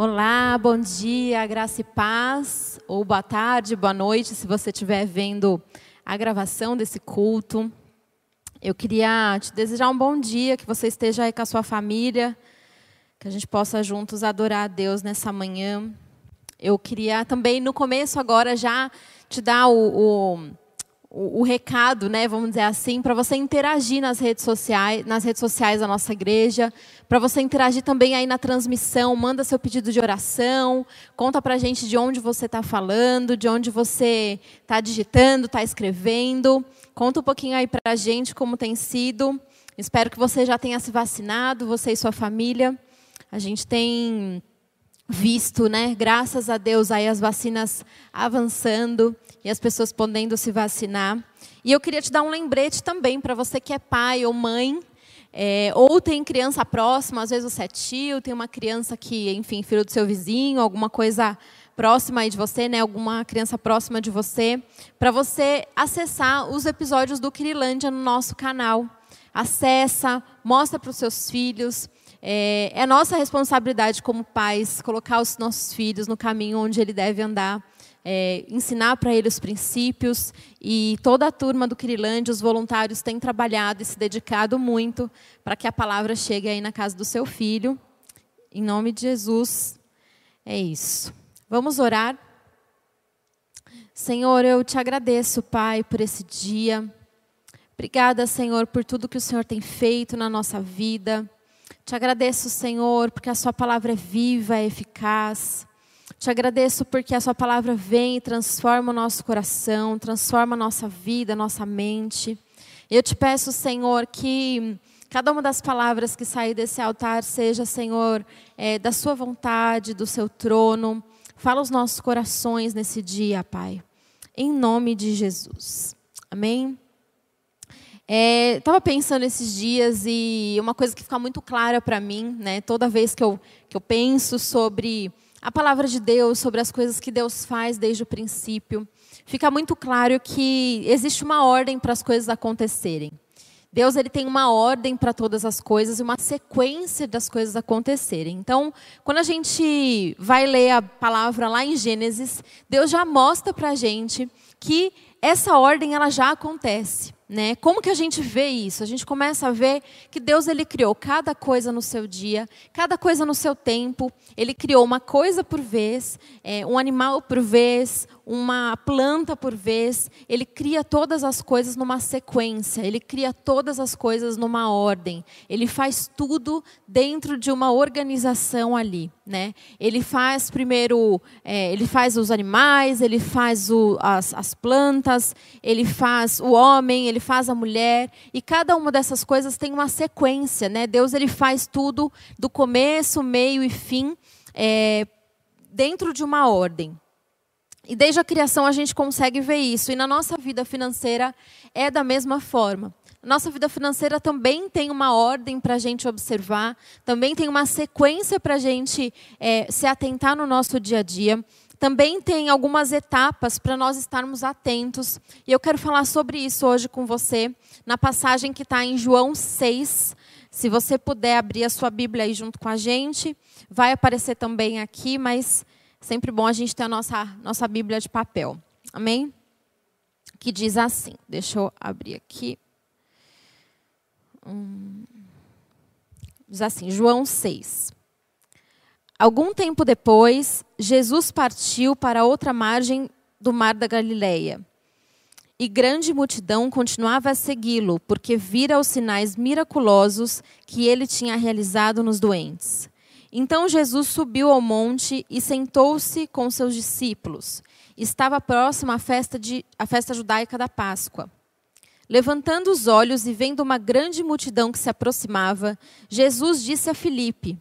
Olá, bom dia, graça e paz, ou boa tarde, boa noite, se você estiver vendo a gravação desse culto. Eu queria te desejar um bom dia, que você esteja aí com a sua família, que a gente possa juntos adorar a Deus nessa manhã. Eu queria também, no começo agora, já te dar o, o o, recado, né, vamos dizer assim, para você interagir nas redes sociais, nas redes sociais da nossa igreja, para você interagir também aí na transmissão, manda seu pedido de oração, conta para a gente de onde você está falando, de onde você está digitando, está escrevendo, conta um pouquinho aí para a gente como tem sido. Espero que você já tenha se vacinado, você e sua família. A gente tem visto, né, graças a Deus, aí as vacinas avançando e as pessoas podendo se vacinar. E eu queria te dar um lembrete também para você que é pai ou mãe, é, ou tem criança próxima, às vezes você é tio, tem uma criança que, enfim, filho do seu vizinho, alguma coisa próxima aí de você, né, alguma criança próxima de você, para você acessar os episódios do Kirilândia no nosso canal. Acessa, mostra para os seus filhos. É, é nossa responsabilidade como pais colocar os nossos filhos no caminho onde ele deve andar é, ensinar para ele os princípios. E toda a turma do Kirilândia, os voluntários, têm trabalhado e se dedicado muito para que a palavra chegue aí na casa do seu filho. Em nome de Jesus, é isso. Vamos orar. Senhor, eu te agradeço, Pai, por esse dia. Obrigada, Senhor, por tudo que o Senhor tem feito na nossa vida. Te agradeço, Senhor, porque a Sua palavra é viva, é eficaz. Te agradeço porque a Sua palavra vem e transforma o nosso coração, transforma a nossa vida, a nossa mente. Eu te peço, Senhor, que cada uma das palavras que sair desse altar seja, Senhor, é, da Sua vontade, do Seu trono. Fala os nossos corações nesse dia, Pai. Em nome de Jesus. Amém? Estava é, pensando esses dias e uma coisa que fica muito clara para mim, né, toda vez que eu, que eu penso sobre a palavra de Deus, sobre as coisas que Deus faz desde o princípio, fica muito claro que existe uma ordem para as coisas acontecerem. Deus ele tem uma ordem para todas as coisas e uma sequência das coisas acontecerem. Então, quando a gente vai ler a palavra lá em Gênesis, Deus já mostra para a gente que essa ordem ela já acontece. Né? Como que a gente vê isso? A gente começa a ver que Deus ele criou cada coisa no seu dia, cada coisa no seu tempo. Ele criou uma coisa por vez, é, um animal por vez, uma planta por vez. Ele cria todas as coisas numa sequência. Ele cria todas as coisas numa ordem. Ele faz tudo dentro de uma organização ali, né? Ele faz primeiro, é, ele faz os animais, ele faz o, as, as plantas, ele faz o homem, ele faz a mulher, e cada uma dessas coisas tem uma sequência, né? Deus ele faz tudo do começo, meio e fim, é, dentro de uma ordem. E desde a criação a gente consegue ver isso. E na nossa vida financeira é da mesma forma. Nossa vida financeira também tem uma ordem para a gente observar, também tem uma sequência para a gente é, se atentar no nosso dia a dia também tem algumas etapas para nós estarmos atentos. E eu quero falar sobre isso hoje com você, na passagem que está em João 6. Se você puder abrir a sua Bíblia aí junto com a gente, vai aparecer também aqui, mas sempre bom a gente ter a nossa, nossa Bíblia de papel. Amém? Que diz assim, deixa eu abrir aqui. Hum, diz assim, João 6. Algum tempo depois, Jesus partiu para outra margem do mar da Galileia. E grande multidão continuava a segui-lo, porque vira os sinais miraculosos que ele tinha realizado nos doentes. Então Jesus subiu ao monte e sentou-se com seus discípulos. Estava próxima à festa, de, à festa judaica da Páscoa. Levantando os olhos e vendo uma grande multidão que se aproximava, Jesus disse a Filipe: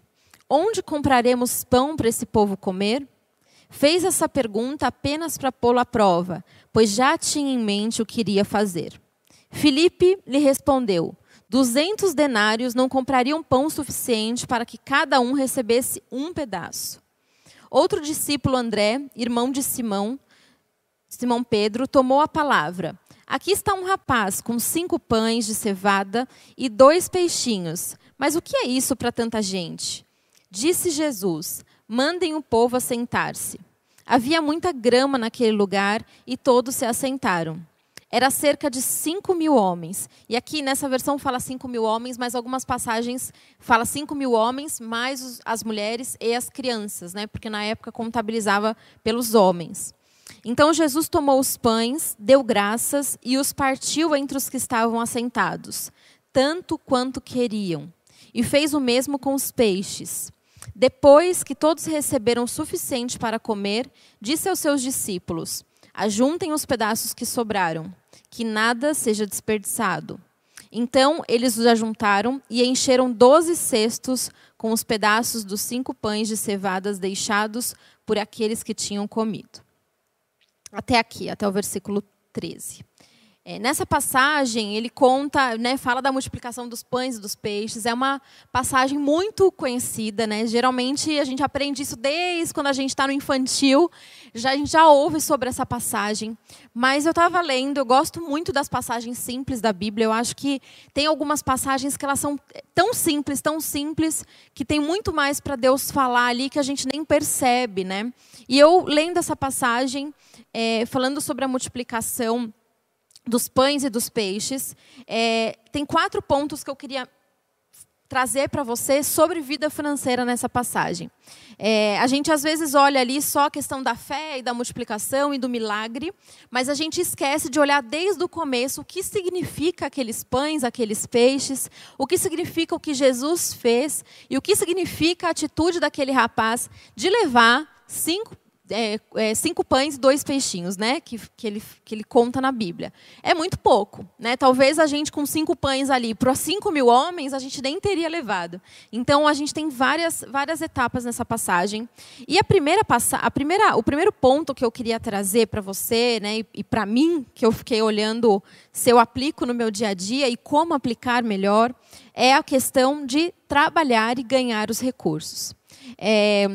Onde compraremos pão para esse povo comer? Fez essa pergunta apenas para pô-lo à prova, pois já tinha em mente o que iria fazer. Filipe lhe respondeu: Duzentos denários não comprariam pão suficiente para que cada um recebesse um pedaço. Outro discípulo, André, irmão de Simão, Simão Pedro, tomou a palavra. Aqui está um rapaz com cinco pães de cevada e dois peixinhos. Mas o que é isso para tanta gente? Disse Jesus: mandem o povo assentar-se. Havia muita grama naquele lugar e todos se assentaram. Era cerca de 5 mil homens. E aqui nessa versão fala 5 mil homens, mas algumas passagens fala 5 mil homens, mais as mulheres e as crianças, né? porque na época contabilizava pelos homens. Então Jesus tomou os pães, deu graças e os partiu entre os que estavam assentados, tanto quanto queriam. E fez o mesmo com os peixes. Depois que todos receberam o suficiente para comer, disse aos seus discípulos: Ajuntem os pedaços que sobraram, que nada seja desperdiçado. Então eles os ajuntaram e encheram doze cestos com os pedaços dos cinco pães de cevadas deixados por aqueles que tinham comido. Até aqui, até o versículo 13. É, nessa passagem, ele conta, né, fala da multiplicação dos pães e dos peixes. É uma passagem muito conhecida. Né? Geralmente, a gente aprende isso desde quando a gente está no infantil. Já, a gente já ouve sobre essa passagem. Mas eu estava lendo, eu gosto muito das passagens simples da Bíblia. Eu acho que tem algumas passagens que elas são tão simples, tão simples, que tem muito mais para Deus falar ali que a gente nem percebe. Né? E eu, lendo essa passagem, é, falando sobre a multiplicação dos pães e dos peixes. É, tem quatro pontos que eu queria trazer para você sobre vida financeira nessa passagem. É, a gente às vezes olha ali só a questão da fé e da multiplicação e do milagre, mas a gente esquece de olhar desde o começo o que significa aqueles pães, aqueles peixes, o que significa o que Jesus fez e o que significa a atitude daquele rapaz de levar cinco é, é, cinco pães e dois peixinhos, né? Que, que, ele, que ele conta na Bíblia. É muito pouco, né? Talvez a gente com cinco pães ali para cinco mil homens a gente nem teria levado. Então a gente tem várias, várias etapas nessa passagem. E a primeira a primeira, o primeiro ponto que eu queria trazer para você, né? E, e para mim que eu fiquei olhando se eu aplico no meu dia a dia e como aplicar melhor, é a questão de trabalhar e ganhar os recursos. É,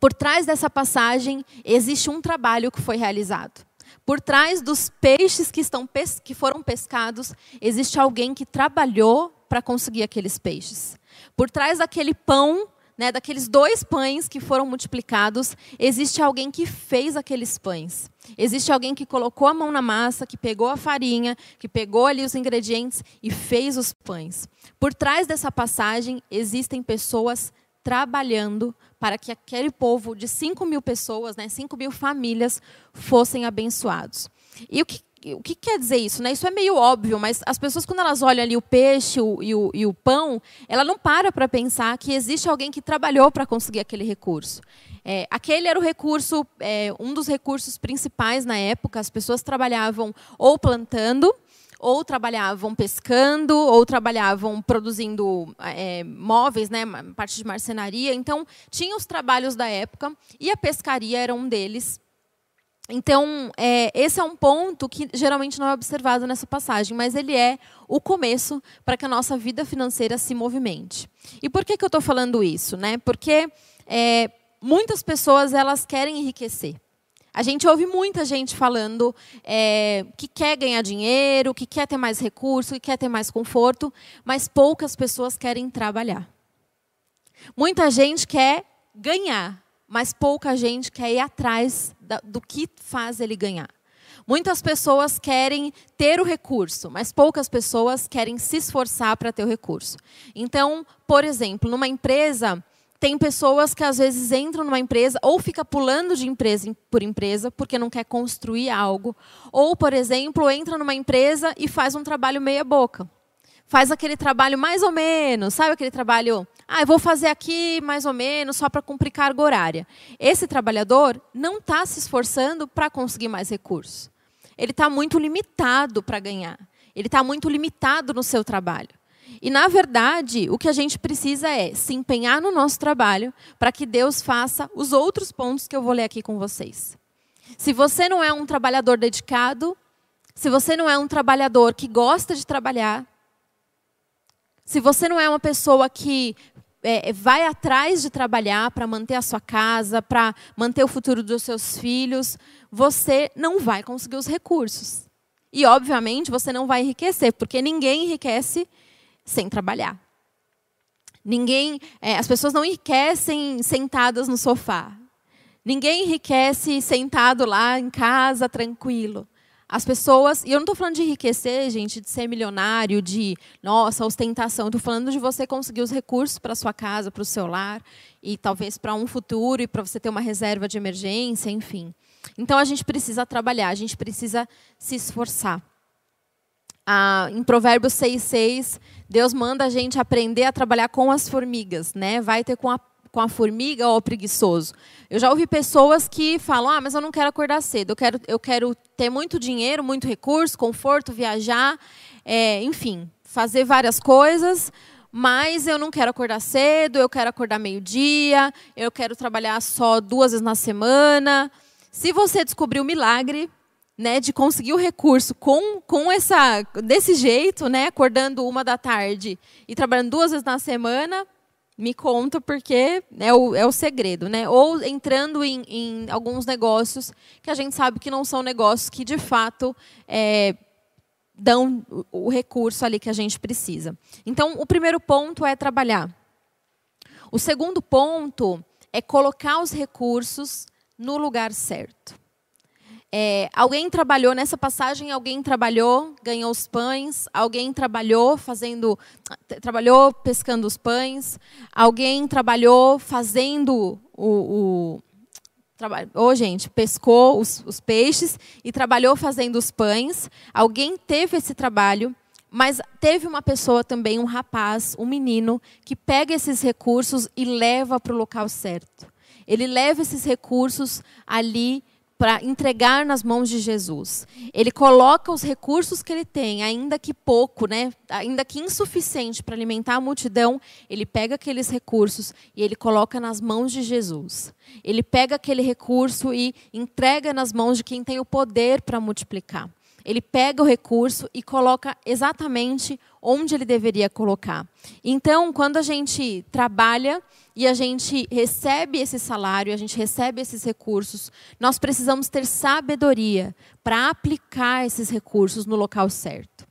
por trás dessa passagem existe um trabalho que foi realizado. Por trás dos peixes que, estão, que foram pescados, existe alguém que trabalhou para conseguir aqueles peixes. Por trás daquele pão, né, daqueles dois pães que foram multiplicados, existe alguém que fez aqueles pães. Existe alguém que colocou a mão na massa, que pegou a farinha, que pegou ali os ingredientes e fez os pães. Por trás dessa passagem existem pessoas trabalhando para que aquele povo de 5 mil pessoas, né, 5 mil famílias, fossem abençoados. E o que, o que quer dizer isso? Né? Isso é meio óbvio, mas as pessoas, quando elas olham ali o peixe o, e, o, e o pão, ela não para para pensar que existe alguém que trabalhou para conseguir aquele recurso. É, aquele era o recurso, é, um dos recursos principais na época. As pessoas trabalhavam ou plantando, ou trabalhavam pescando, ou trabalhavam produzindo é, móveis, né, parte de marcenaria. Então, tinha os trabalhos da época e a pescaria era um deles. Então, é, esse é um ponto que geralmente não é observado nessa passagem, mas ele é o começo para que a nossa vida financeira se movimente. E por que, que eu estou falando isso? Né? Porque é, muitas pessoas elas querem enriquecer. A gente ouve muita gente falando é, que quer ganhar dinheiro, que quer ter mais recurso, que quer ter mais conforto, mas poucas pessoas querem trabalhar. Muita gente quer ganhar, mas pouca gente quer ir atrás do que faz ele ganhar. Muitas pessoas querem ter o recurso, mas poucas pessoas querem se esforçar para ter o recurso. Então, por exemplo, numa empresa, tem pessoas que às vezes entram numa empresa ou fica pulando de empresa por empresa porque não quer construir algo, ou, por exemplo, entra numa empresa e faz um trabalho meia boca. Faz aquele trabalho mais ou menos, sabe aquele trabalho, ah, eu vou fazer aqui mais ou menos só para cumprir carga horária. Esse trabalhador não está se esforçando para conseguir mais recursos. Ele está muito limitado para ganhar. Ele está muito limitado no seu trabalho. E, na verdade, o que a gente precisa é se empenhar no nosso trabalho para que Deus faça os outros pontos que eu vou ler aqui com vocês. Se você não é um trabalhador dedicado, se você não é um trabalhador que gosta de trabalhar, se você não é uma pessoa que é, vai atrás de trabalhar para manter a sua casa, para manter o futuro dos seus filhos, você não vai conseguir os recursos. E, obviamente, você não vai enriquecer, porque ninguém enriquece sem trabalhar. Ninguém, é, as pessoas não enriquecem sentadas no sofá. Ninguém enriquece sentado lá em casa, tranquilo. As pessoas, e eu não estou falando de enriquecer, gente, de ser milionário, de, nossa, ostentação. Estou falando de você conseguir os recursos para sua casa, para o seu lar, e talvez para um futuro, e para você ter uma reserva de emergência, enfim. Então a gente precisa trabalhar, a gente precisa se esforçar. Ah, em Provérbios 6,6, Deus manda a gente aprender a trabalhar com as formigas, né? Vai ter com a com a formiga ou o preguiçoso. Eu já ouvi pessoas que falam: ah, mas eu não quero acordar cedo, eu quero, eu quero ter muito dinheiro, muito recurso, conforto, viajar, é, enfim, fazer várias coisas, mas eu não quero acordar cedo, eu quero acordar meio-dia, eu quero trabalhar só duas vezes na semana. Se você descobrir o milagre, né, de conseguir o recurso com, com essa desse jeito, né, acordando uma da tarde e trabalhando duas vezes na semana, me conta porque é o, é o segredo, né? Ou entrando em, em alguns negócios que a gente sabe que não são negócios que de fato é, dão o recurso ali que a gente precisa. Então, o primeiro ponto é trabalhar. O segundo ponto é colocar os recursos no lugar certo. É, alguém trabalhou nessa passagem, alguém trabalhou, ganhou os pães, alguém trabalhou fazendo, trabalhou pescando os pães, alguém trabalhou fazendo o, o oh, gente, pescou os, os peixes e trabalhou fazendo os pães. Alguém teve esse trabalho, mas teve uma pessoa também, um rapaz, um menino, que pega esses recursos e leva para o local certo. Ele leva esses recursos ali para entregar nas mãos de Jesus. Ele coloca os recursos que ele tem, ainda que pouco, né, ainda que insuficiente para alimentar a multidão, ele pega aqueles recursos e ele coloca nas mãos de Jesus. Ele pega aquele recurso e entrega nas mãos de quem tem o poder para multiplicar. Ele pega o recurso e coloca exatamente onde ele deveria colocar. Então, quando a gente trabalha e a gente recebe esse salário, a gente recebe esses recursos, nós precisamos ter sabedoria para aplicar esses recursos no local certo.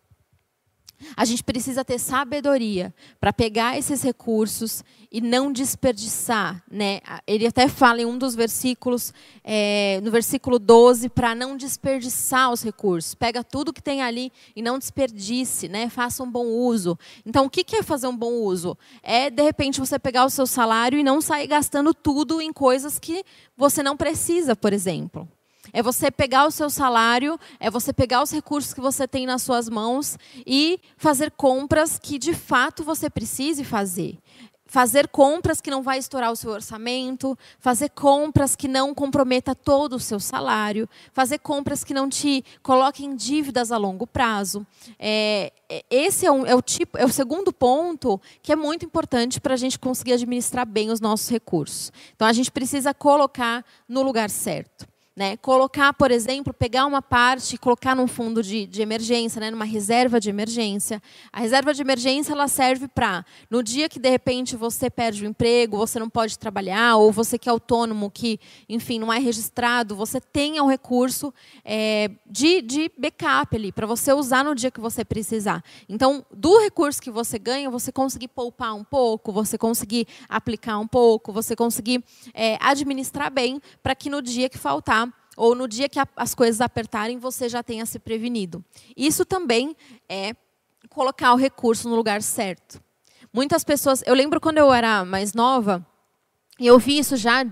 A gente precisa ter sabedoria para pegar esses recursos e não desperdiçar. Né? Ele até fala em um dos versículos, é, no versículo 12, para não desperdiçar os recursos. Pega tudo que tem ali e não desperdice, né? faça um bom uso. Então, o que é fazer um bom uso? É, de repente, você pegar o seu salário e não sair gastando tudo em coisas que você não precisa, por exemplo. É você pegar o seu salário, é você pegar os recursos que você tem nas suas mãos e fazer compras que de fato você precise fazer. Fazer compras que não vai estourar o seu orçamento, fazer compras que não comprometa todo o seu salário, fazer compras que não te coloquem dívidas a longo prazo. É, é esse é, um, é, o tipo, é o segundo ponto que é muito importante para a gente conseguir administrar bem os nossos recursos. Então a gente precisa colocar no lugar certo. Né? Colocar, por exemplo, pegar uma parte e colocar num fundo de, de emergência, né? numa reserva de emergência. A reserva de emergência ela serve para, no dia que de repente você perde o emprego, você não pode trabalhar, ou você que é autônomo, que, enfim, não é registrado, você tenha um recurso é, de, de backup ali, para você usar no dia que você precisar. Então, do recurso que você ganha, você conseguir poupar um pouco, você conseguir aplicar um pouco, você conseguir é, administrar bem, para que no dia que faltar, ou no dia que as coisas apertarem, você já tenha se prevenido. Isso também é colocar o recurso no lugar certo. Muitas pessoas, eu lembro quando eu era mais nova, e eu vi isso já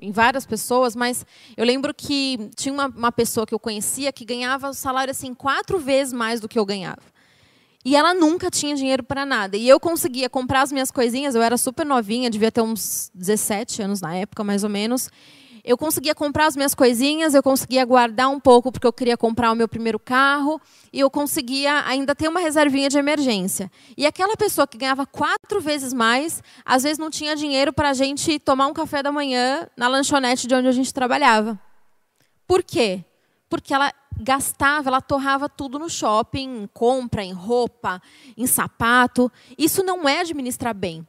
em várias pessoas, mas eu lembro que tinha uma, uma pessoa que eu conhecia que ganhava o salário assim quatro vezes mais do que eu ganhava. E ela nunca tinha dinheiro para nada. E eu conseguia comprar as minhas coisinhas, eu era super novinha, devia ter uns 17 anos na época, mais ou menos eu conseguia comprar as minhas coisinhas, eu conseguia guardar um pouco porque eu queria comprar o meu primeiro carro, e eu conseguia ainda ter uma reservinha de emergência. E aquela pessoa que ganhava quatro vezes mais, às vezes não tinha dinheiro para a gente tomar um café da manhã na lanchonete de onde a gente trabalhava. Por quê? Porque ela gastava, ela torrava tudo no shopping, em compra, em roupa, em sapato. Isso não é administrar bem.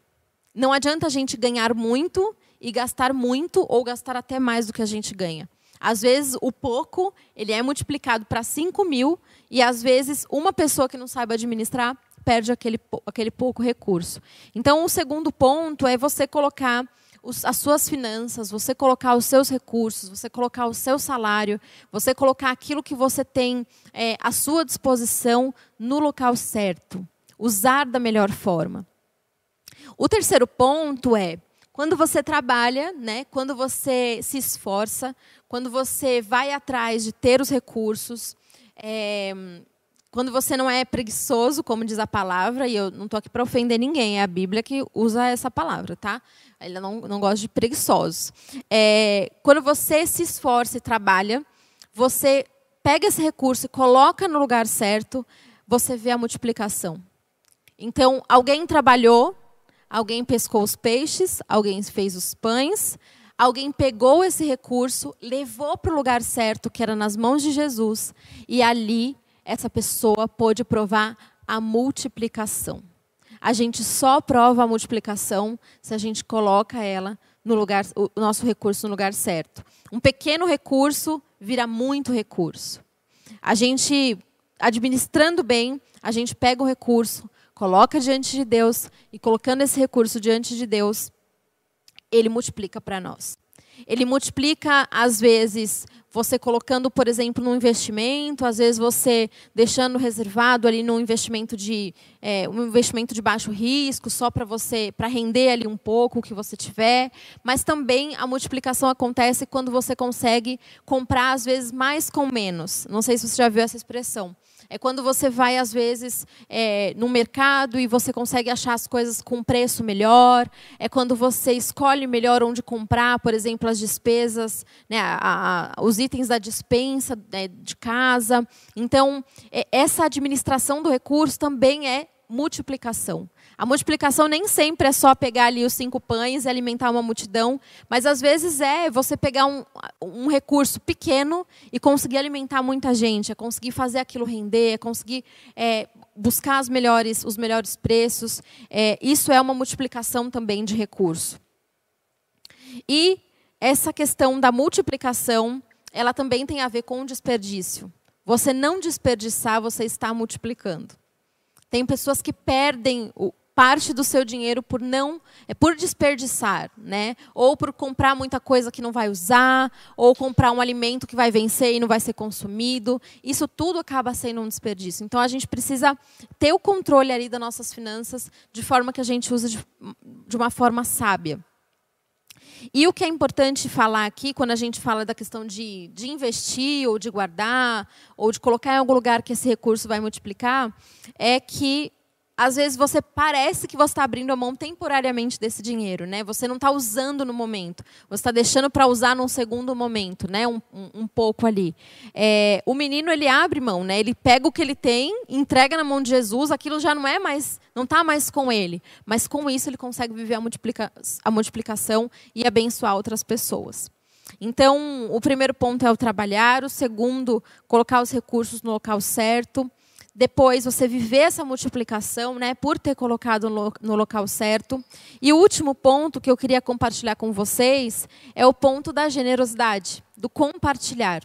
Não adianta a gente ganhar muito e gastar muito ou gastar até mais do que a gente ganha. Às vezes, o pouco ele é multiplicado para 5 mil e, às vezes, uma pessoa que não saiba administrar perde aquele, aquele pouco recurso. Então, o segundo ponto é você colocar os, as suas finanças, você colocar os seus recursos, você colocar o seu salário, você colocar aquilo que você tem é, à sua disposição no local certo. Usar da melhor forma. O terceiro ponto é quando você trabalha, né, quando você se esforça, quando você vai atrás de ter os recursos, é, quando você não é preguiçoso, como diz a palavra, e eu não estou aqui para ofender ninguém, é a Bíblia que usa essa palavra, tá? Ele não, não gosta de preguiçosos. É, quando você se esforça e trabalha, você pega esse recurso e coloca no lugar certo, você vê a multiplicação. Então, alguém trabalhou, Alguém pescou os peixes, alguém fez os pães, alguém pegou esse recurso, levou para o lugar certo, que era nas mãos de Jesus, e ali essa pessoa pôde provar a multiplicação. A gente só prova a multiplicação se a gente coloca ela no lugar, o nosso recurso no lugar certo. Um pequeno recurso vira muito recurso. A gente administrando bem, a gente pega o recurso, coloca diante de Deus e colocando esse recurso diante de Deus, ele multiplica para nós. Ele multiplica, às vezes, você colocando, por exemplo, num investimento, às vezes você deixando reservado ali num investimento de é, um investimento de baixo risco, só para você, para render ali um pouco o que você tiver. Mas também a multiplicação acontece quando você consegue comprar, às vezes, mais com menos. Não sei se você já viu essa expressão. É quando você vai, às vezes, é, no mercado e você consegue achar as coisas com preço melhor. É quando você escolhe melhor onde comprar, por exemplo, as despesas, né, a, a, os itens da dispensa né, de casa. Então, é, essa administração do recurso também é multiplicação. A multiplicação nem sempre é só pegar ali os cinco pães e alimentar uma multidão, mas às vezes é você pegar um, um recurso pequeno e conseguir alimentar muita gente, é conseguir fazer aquilo render, é conseguir é, buscar as melhores, os melhores preços. É, isso é uma multiplicação também de recurso. E essa questão da multiplicação, ela também tem a ver com o desperdício. Você não desperdiçar, você está multiplicando. Tem pessoas que perdem o, parte do seu dinheiro por não é por desperdiçar, né? Ou por comprar muita coisa que não vai usar, ou comprar um alimento que vai vencer e não vai ser consumido. Isso tudo acaba sendo um desperdício. Então a gente precisa ter o controle ali das nossas finanças de forma que a gente use de, de uma forma sábia. E o que é importante falar aqui, quando a gente fala da questão de, de investir, ou de guardar, ou de colocar em algum lugar que esse recurso vai multiplicar, é que às vezes você parece que você está abrindo a mão temporariamente desse dinheiro, né? Você não está usando no momento, você está deixando para usar num segundo momento, né? Um, um, um pouco ali. É, o menino ele abre mão, né? Ele pega o que ele tem, entrega na mão de Jesus, aquilo já não é mais, não está mais com ele, mas com isso ele consegue viver a, multiplica, a multiplicação e abençoar outras pessoas. Então, o primeiro ponto é o trabalhar, o segundo, colocar os recursos no local certo depois você viver essa multiplicação, né, por ter colocado no, local certo. E o último ponto que eu queria compartilhar com vocês é o ponto da generosidade, do compartilhar.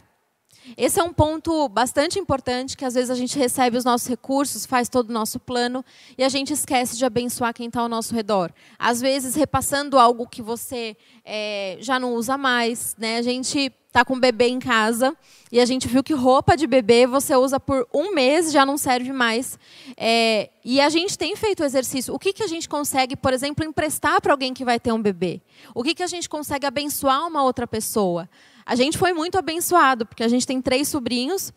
Esse é um ponto bastante importante, que às vezes a gente recebe os nossos recursos, faz todo o nosso plano e a gente esquece de abençoar quem está ao nosso redor. Às vezes repassando algo que você é, já não usa mais, né? A gente está com bebê em casa e a gente viu que roupa de bebê você usa por um mês já não serve mais. É, e a gente tem feito o exercício. O que, que a gente consegue, por exemplo, emprestar para alguém que vai ter um bebê? O que, que a gente consegue abençoar uma outra pessoa? A gente foi muito abençoado, porque a gente tem três sobrinhos.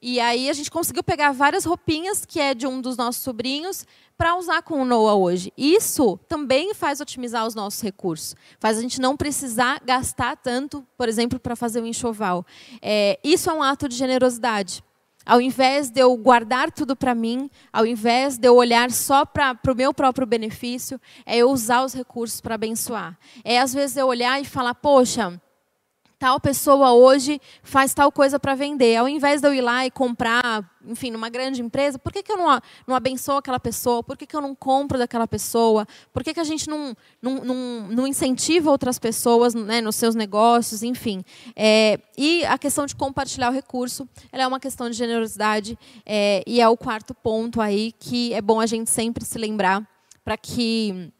E aí a gente conseguiu pegar várias roupinhas que é de um dos nossos sobrinhos para usar com o Noah hoje. Isso também faz otimizar os nossos recursos. Faz a gente não precisar gastar tanto, por exemplo, para fazer um enxoval. É, isso é um ato de generosidade. Ao invés de eu guardar tudo para mim, ao invés de eu olhar só para o meu próprio benefício, é eu usar os recursos para abençoar. É às vezes eu olhar e falar, poxa, tal pessoa hoje faz tal coisa para vender. Ao invés de eu ir lá e comprar, enfim, numa grande empresa, por que, que eu não, não abençoo aquela pessoa? Por que, que eu não compro daquela pessoa? Por que, que a gente não, não, não, não incentiva outras pessoas né, nos seus negócios? Enfim. É, e a questão de compartilhar o recurso, ela é uma questão de generosidade é, e é o quarto ponto aí que é bom a gente sempre se lembrar para que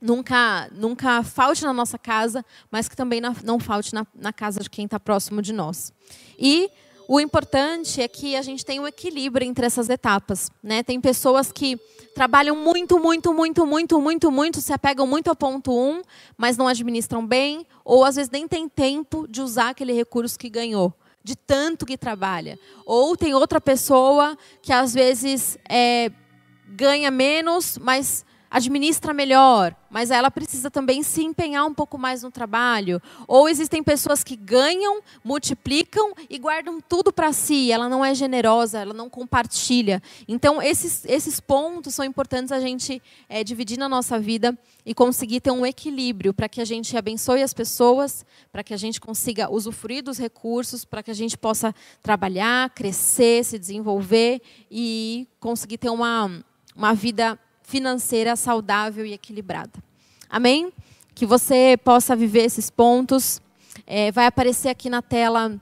nunca, nunca falte na nossa casa, mas que também não falte na, na casa de quem está próximo de nós. E o importante é que a gente tenha um equilíbrio entre essas etapas. Né? Tem pessoas que trabalham muito, muito, muito, muito, muito, muito, se apegam muito ao ponto 1, um, mas não administram bem, ou às vezes nem tem tempo de usar aquele recurso que ganhou, de tanto que trabalha. Ou tem outra pessoa que às vezes é, ganha menos, mas administra melhor, mas ela precisa também se empenhar um pouco mais no trabalho. Ou existem pessoas que ganham, multiplicam e guardam tudo para si. Ela não é generosa, ela não compartilha. Então, esses, esses pontos são importantes a gente é, dividir na nossa vida e conseguir ter um equilíbrio para que a gente abençoe as pessoas, para que a gente consiga usufruir dos recursos, para que a gente possa trabalhar, crescer, se desenvolver e conseguir ter uma, uma vida financeira saudável e equilibrada. Amém? Que você possa viver esses pontos. É, vai aparecer aqui na tela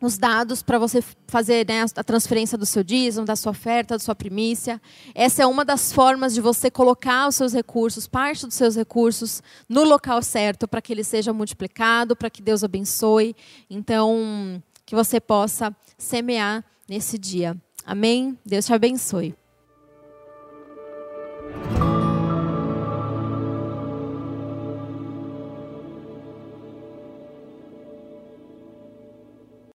os dados para você fazer né, a transferência do seu dízimo, da sua oferta, da sua primícia. Essa é uma das formas de você colocar os seus recursos, parte dos seus recursos, no local certo para que ele seja multiplicado, para que Deus abençoe. Então, que você possa semear nesse dia. Amém? Deus te abençoe.